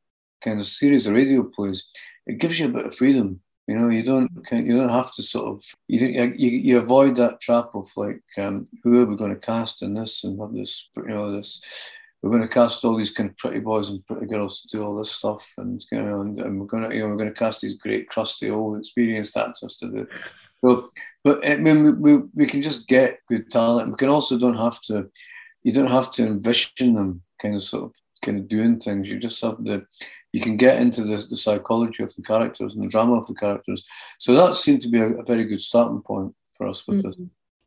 kind of series of radio plays, it gives you a bit of freedom. You know, you don't you don't have to sort of you you, you avoid that trap of like um, who are we going to cast in this and have this you know this we're going to cast all these kind of pretty boys and pretty girls to do all this stuff, and you know, and, and we're going to, you know, we're going to cast these great, crusty, old, experienced actors to do. So, but I mean, we, we, we can just get good talent. We can also don't have to, you don't have to envision them kind of sort of kind of doing things. You just have the, you can get into the, the psychology of the characters and the drama of the characters. So that seemed to be a, a very good starting point for us with mm-hmm. this.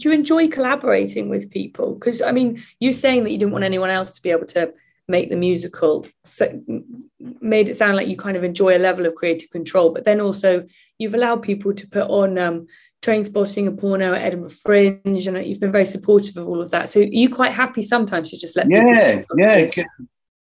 do you enjoy collaborating with people? Because I mean, you're saying that you didn't want anyone else to be able to make the musical so made it sound like you kind of enjoy a level of creative control but then also you've allowed people to put on um, Trainspotting and porno at Edinburgh Fringe, and you've been very supportive of all of that. So, are you quite happy sometimes to just let yeah, yeah, get,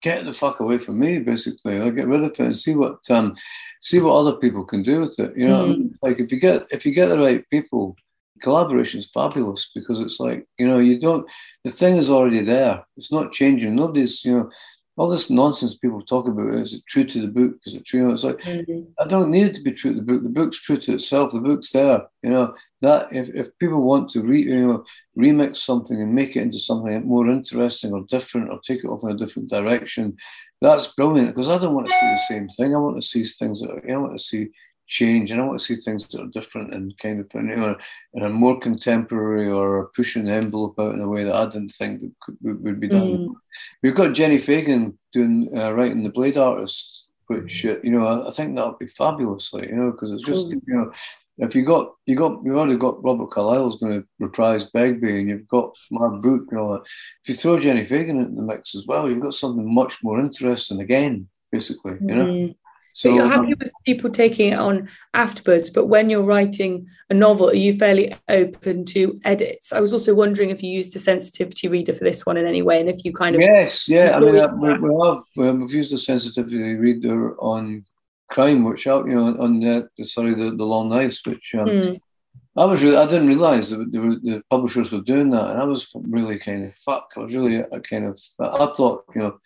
get the fuck away from me, basically. I'll get rid of it and see what um, see what other people can do with it. You know, mm. I mean? like if you get if you get the right people, collaboration is fabulous because it's like you know you don't the thing is already there. It's not changing. Nobody's you know all this nonsense people talk about is it true to the book is it true you know, it's like mm-hmm. i don't need it to be true to the book the book's true to itself the book's there you know that if, if people want to re, you know remix something and make it into something more interesting or different or take it off in a different direction that's brilliant because i don't want to see the same thing i want to see things that you know, i want to see change and I want to see things that are different and kind of you know, in a more contemporary or pushing the envelope out in a way that I didn't think that could, would be done. Mm. We've got Jenni Fagan doing uh, writing the Blade Artist, which uh, you know I, I, think that would be fabulous, like you know, because it's just mm. you know if you got you got you've already got Robert Carlyle's going to reprise Begbie and you've got Mark Boot and all that. If you throw Jenni Fagan into the mix as well, you've got something much more interesting again, basically, you know. Mm. So you're happy um, with people taking it on afterwards, but when you're writing a novel, are you fairly open to edits? I was also wondering if you used a sensitivity reader for this one in any way, and if you kind of yes, yeah. I mean, uh, we, we have we've used a sensitivity reader on crime, which out you know on the, sorry the, the Long Knives, which um, hmm. I was really I didn't realize that the, the publishers were doing that, and I was really kind of fuck. I was really a kind of I thought you know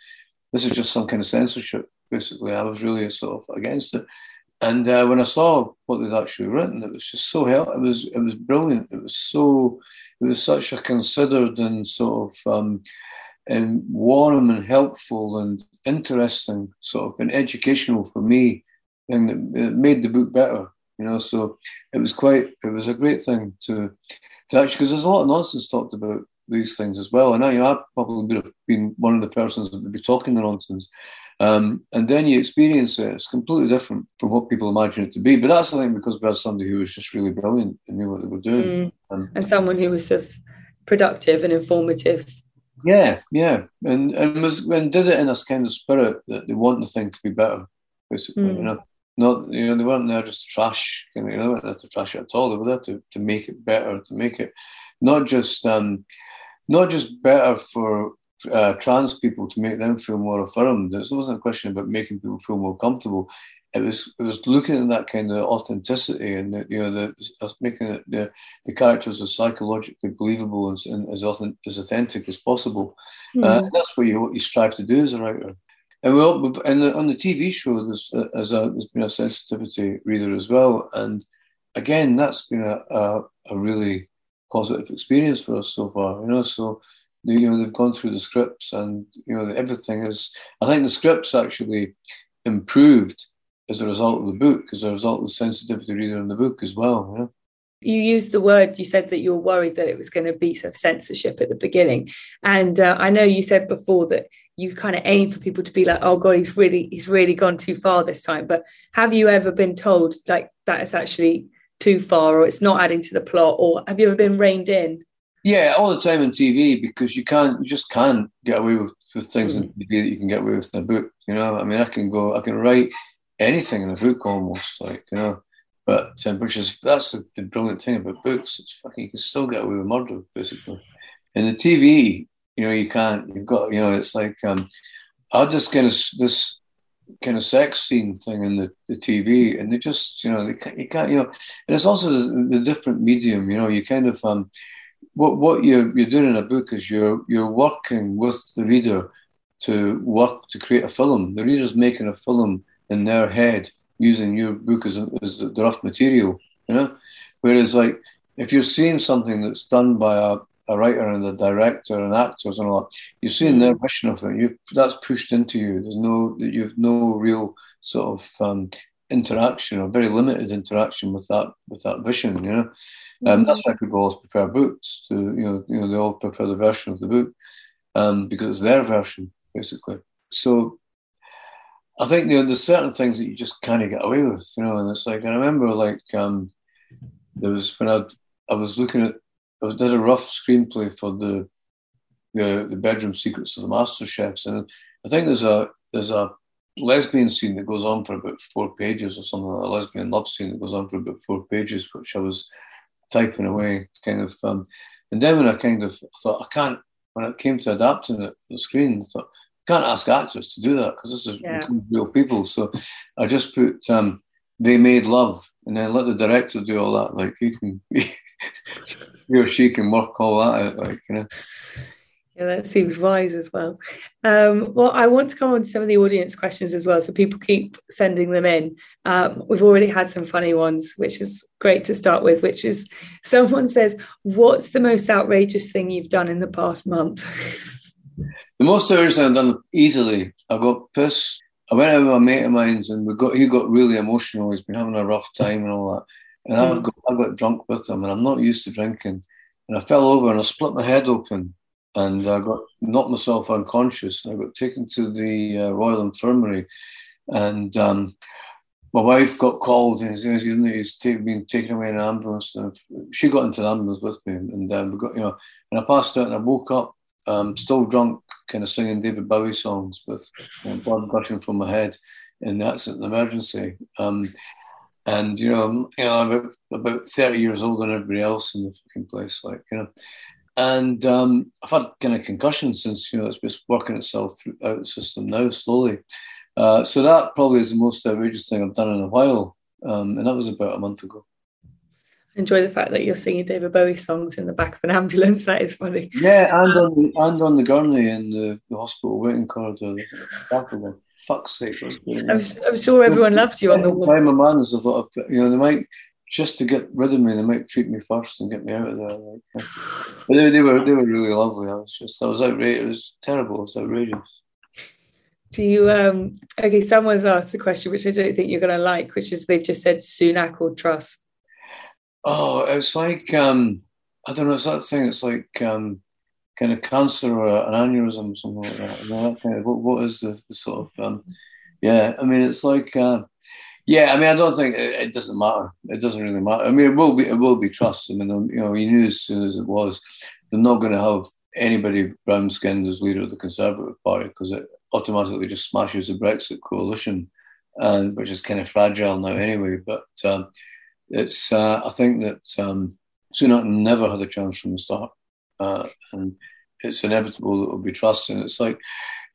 this is just some kind of censorship basically. I was really sort of against it. And uh, when I saw what they'd actually written, it was just so hell. It was it was brilliant. It was so it was such a considered and sort of um, and warm and helpful and interesting sort of an educational for me thing that it made the book better. You know, so it was quite it was a great thing to to actually because there's a lot of nonsense talked about these things as well. And I, you know, I probably would have been one of the persons that would be talking the nonsense. Um, and then you experience it. It's completely different from what people imagine it to be. But that's the thing because we had somebody who was just really brilliant and knew what they were doing. Mm. Um, and someone who was sort of productive and informative. Yeah, yeah. And and was and did it in a kind of spirit that they want the thing to be better, basically, mm. you know. Not you know, they weren't there just to trash, you know, they weren't there to trash it at all. They were there to, to make it better, to make it not just um not just better for uh, trans people to make them feel more affirmed. It wasn't a question about making people feel more comfortable. It was it was looking at that kind of authenticity and the, you know the making it, the the characters as psychologically believable and, and as authentic, as authentic as possible. Mm. Uh, that's what you what you strive to do as a writer. And we all, and on the TV show, there's uh, as a, there's been a sensitivity reader as well, and again, that's been a, a, a really positive experience for us so far. You know, so you know they've gone through the scripts and you know everything is i think the scripts actually improved as a result of the book as a result of the sensitivity reader in the book as well you, used the word you said that you were worried that it was going to be sort of censorship at the beginning. And uh, i know you said before that you kind of aim for people to be like oh god he's really he's really gone too far this time. But have you ever been told like that is actually too far or it's not adding to the plot or have you ever been reined in yeah, all the time on TV because you can't, you just can't get away with, with things mm. TV that you can get away with in a book. You know, I mean, I can go, I can write anything in a book almost, like you know. But um, which is that's the, the, brilliant thing about books. It's fucking you can still get away with murder basically. In the TV, you know, you can't. You've got, you know, it's like um, I just kind of this kind of sex scene thing in the, the TV, and they just, you know, they can't, you can't, you know, and it's also the, the different medium. You know, you kind of um what what you're you're doing in a book is you're you're working with the reader to work to create a film. The reader's making a film in their head using your book as, as the rough material, you know. Whereas like if you're seeing something that's done by a, a writer and a director and actors and all that, you're seeing their vision of it. You've that's pushed into you. There's no you've no real sort of um, interaction or very limited interaction with that with that vision, you know. Um, that's why people always prefer books to, you know, you know, they all prefer the version of the book um, because it's their version, basically. So I think, you know, there's certain things that you just kind of get away with, you know, and it's like, I remember like, um, there was when I, I was looking at I did a rough screenplay for the the the bedroom secrets of the master chefs, and I think there's a there's a lesbian scene that goes on for about four pages or something like a lesbian love scene that goes on for about four pages, which I was typing away, kind of. Um, and then when I kind of thought I can't, when it came to adapting it for the screen, I thought I can't ask actors to do that because this is yeah. real people. So I just put um, they made love, and then let the director do all that. Like he can, he or she can work all that out. Like you know. Yeah, that seems wise as well. Um, well, I want to come on to some of the audience questions as well. So people keep sending them in. Um, we've already had some funny ones, which is great to start with, which is someone says, What's the most outrageous thing you've done in the past month? the most outrageous thing I've done easily, I got pissed. I went out with a mate of mine's and we got he got really emotional. He's been having a rough time and all that. And mm. I've got I got drunk with him and I'm not used to drinking. And I fell over and I split my head open and I got knocked myself unconscious. And I got taken to the uh, Royal Infirmary, and um, my wife got called and he's, he's been taken away in an ambulance. And she got into the ambulance with me, and um, we got you know, and I passed out and I woke up, um, still drunk, kind of singing David Bowie songs with you know, blood gushing from my head, and that's an emergency. Um, and you know, you know, I'm about, 30 years older than everybody else in the fucking place, like you know. And um, I've had kind of concussion since, you know, it's just working itself through, out the system now slowly. Uh, so that probably is the most outrageous thing I've done in a while. Um, and that was about a month ago. enjoy the fact that you're singing David Bowie songs in the back of an ambulance. That is funny. Yeah, and on the, and on the gurney in the, the hospital waiting corridor. Fuck's sake, I'm, I'm, sure everyone loved you on the wall. My manners, I thought, you know, they might just to get rid of me, they might treat me first and get me out of there. Like, but they, they, were they were really lovely. I was just I was outrageous. It was terrible. It was outrageous. Do you um okay? Someone's asked a question which I don't think you're going to like, which is they've just said Sunak or Truss. Oh, it's like um I don't know. It's that thing. It's like um kind of cancer or an aneurysm, or something like that. You know, that kind of, what, what is the, the, sort of um yeah? I mean, it's like. Uh, yeah, I mean, I don't think it, it, doesn't matter. It doesn't really matter. I mean, it will be it will be Truss. I mean, you know, he knew as soon as it was, they're not going to have anybody brown skinned as leader of the Conservative Party because it automatically just smashes the Brexit coalition, and which is kind of fragile now anyway. But um, it's uh, I think that um, Sunak never had a chance from the start, uh, and it's inevitable that it will be Truss. And it's like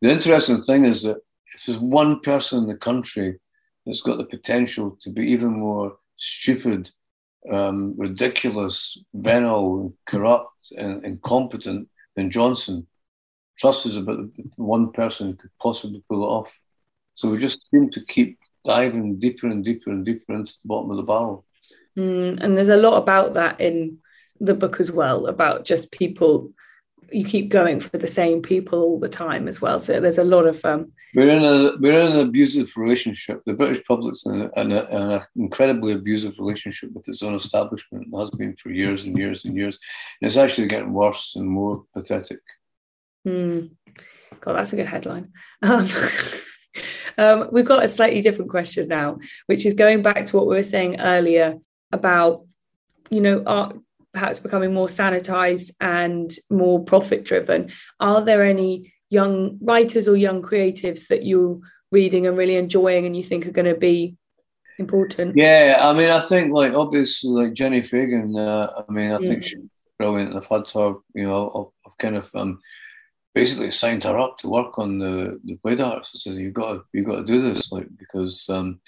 the interesting thing is that if there's one person in the country that's got the potential to be even more stupid, um, ridiculous, venal, corrupt, and incompetent than Johnson. Truss is about the one person who could possibly pull it off. So we just seem to keep diving deeper and deeper and deeper into the bottom of the barrel. Mm, and there's a lot about that in the book as well, about just people you keep going for the same people all the time as well. So there's a lot of. Um, we're in a we're in an abusive relationship. The British public's in, in, a, in an incredibly abusive relationship with its own establishment. It has been for years and years and years. And it's actually getting worse and more pathetic. Mm. God, that's a good headline. Um, um, we've got a slightly different question now, which is going back to what we were saying earlier about, you know, art perhaps becoming more sanitized and more profit driven. Are there any young writers or young creatives that you're reading and really enjoying and you think are going to be important? Yeah, I mean, I think like obviously like Jenni Fagan. Uh, I mean, I think she's brilliant. I've had her, you know, I've, I've kind of um, basically signed her up to work on the the Blade Artist. I said, "You've got to, you've got to do this, like because um,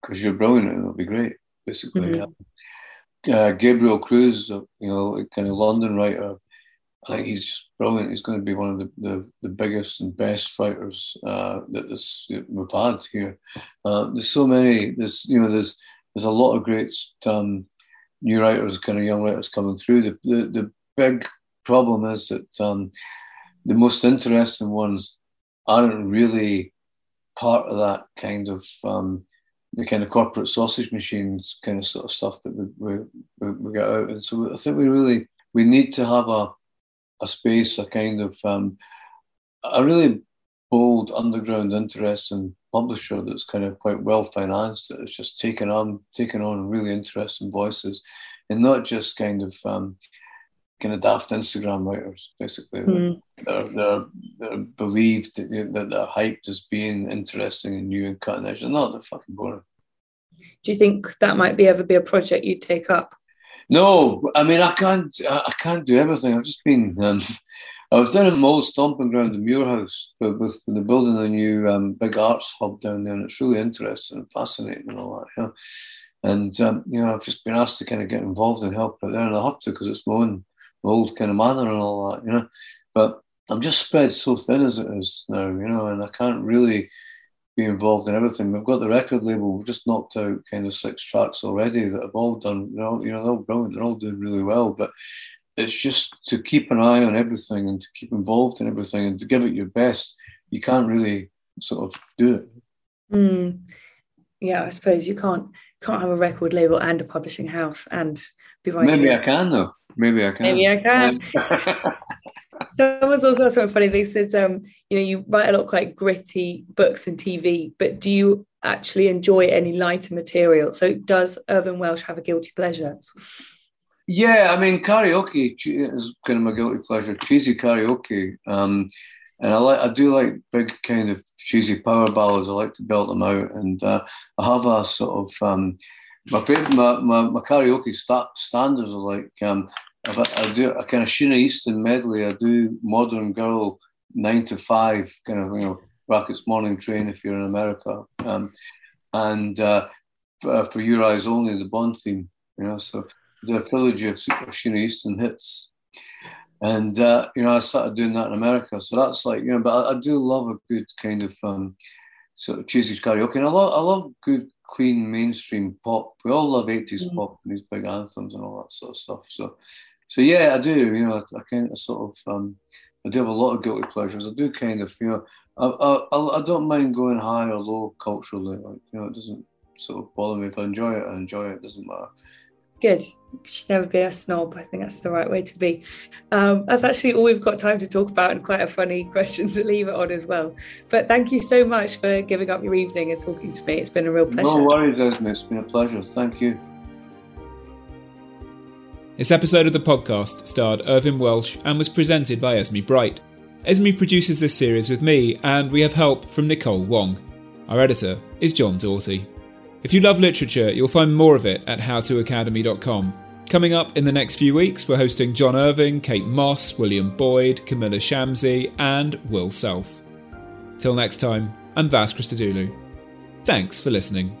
because you're brilliant and it'll be great." Basically, mm-hmm uh, Gabriel Krauze, you know, kind of London writer. I think he's just brilliant. He's going to be one of the, the, the biggest and best writers uh, that this we've had here. Uh, there's so many. There's you know there's there's a lot of great um, new writers, kind of young writers coming through. The the, the big problem is that um, the most interesting ones aren't really part of that kind of um, the kind of corporate sausage machines kind of sort of stuff that we, we, we get out. And so I think we really, we need to have a, a space, a kind of, um, a really bold, underground, interesting publisher that's kind of quite well financed. That is just taking on, taking on really interesting voices and not just kind of, um, kind of daft Instagram writers, basically. Mm. They're, they're, they're, believed that, they're hyped as being interesting and new and cutting edge. They're not, they're fucking boring. Do you think that might be ever be a project you'd take up? No, I mean I can't. I can't do everything. I've just been. Um, I was down at Moll Stomping Ground in Muirhouse with, with the building a new um, big arts hub down there, and it's really interesting and fascinating and all that. You know? And um, you know, I've just been asked to kind of get involved and help out there, and I have to because it's my own old kind of manor and all that. You know, but I'm just spread so thin as it is now. You know, and I can't really be involved in everything. We've got the record label. We've just knocked out kind of six tracks already that have all done. You know, you know, they're all brilliant. They're all doing really well. But it's just to keep an eye on everything and to keep involved in everything and to give it your best. You can't really sort of do it. Mm. Yeah, I suppose you can't can't have a record label and a publishing house and be writing. Maybe I can though. Maybe I can. Maybe I can. Someone's also sort of funny. They said, um, you know, you write a lot of quite gritty books and TV, but do you actually enjoy any lighter material? So does Irvine Welsh have a guilty pleasure? Yeah, I mean, karaoke is kind of my guilty pleasure. Cheesy karaoke, um, and I like I do like big kind of cheesy power ballads. I like to belt them out, and uh, I have a sort of um, my my, my, my karaoke st- standards are like um, I, I do a kind of Sheena Easton medley. I do Modern Girl nine to five kind of you know Rackets Morning Train if you're in America, um, and uh, for, uh, for Your Eyes Only the Bond theme. You know, so the trilogy of, of Sheena Easton hits. And uh, you know, I started doing that in America, so that's like you know. But I, I do love a good kind of um, sort of cheesy karaoke, and I love I love good, clean mainstream pop. We all love eighties mm-hmm. pop and these big anthems and all that sort of stuff. So so yeah, I do. You know, I, I kind of sort of um, I do have a lot of guilty pleasures. I do kind of you know I, I I don't mind going high or low culturally. Like you know, it doesn't sort of bother me if I enjoy it. I enjoy it. it doesn't matter. Good. You should never be a snob. I think that's the right way to be. Um, that's actually all we've got time to talk about, and quite a funny question to leave it on as well. But thank you so much for giving up your evening and talking to me. It's been a real pleasure. No worries, Esme. It's been a pleasure. Thank you. This episode of the podcast starred Irvine Welsh and was presented by Esme Bright. Esme produces this series with me, and we have help from Nicole Wong. Our editor is John Doughty. If you love literature, you'll find more of it at howtoacademy.com. Coming up in the next few weeks, we're hosting John Irving, Kate Moss, William Boyd, Kamila Shamsie, and Will Self. Till next time, I'm Vas Christodoulou. Thanks for listening.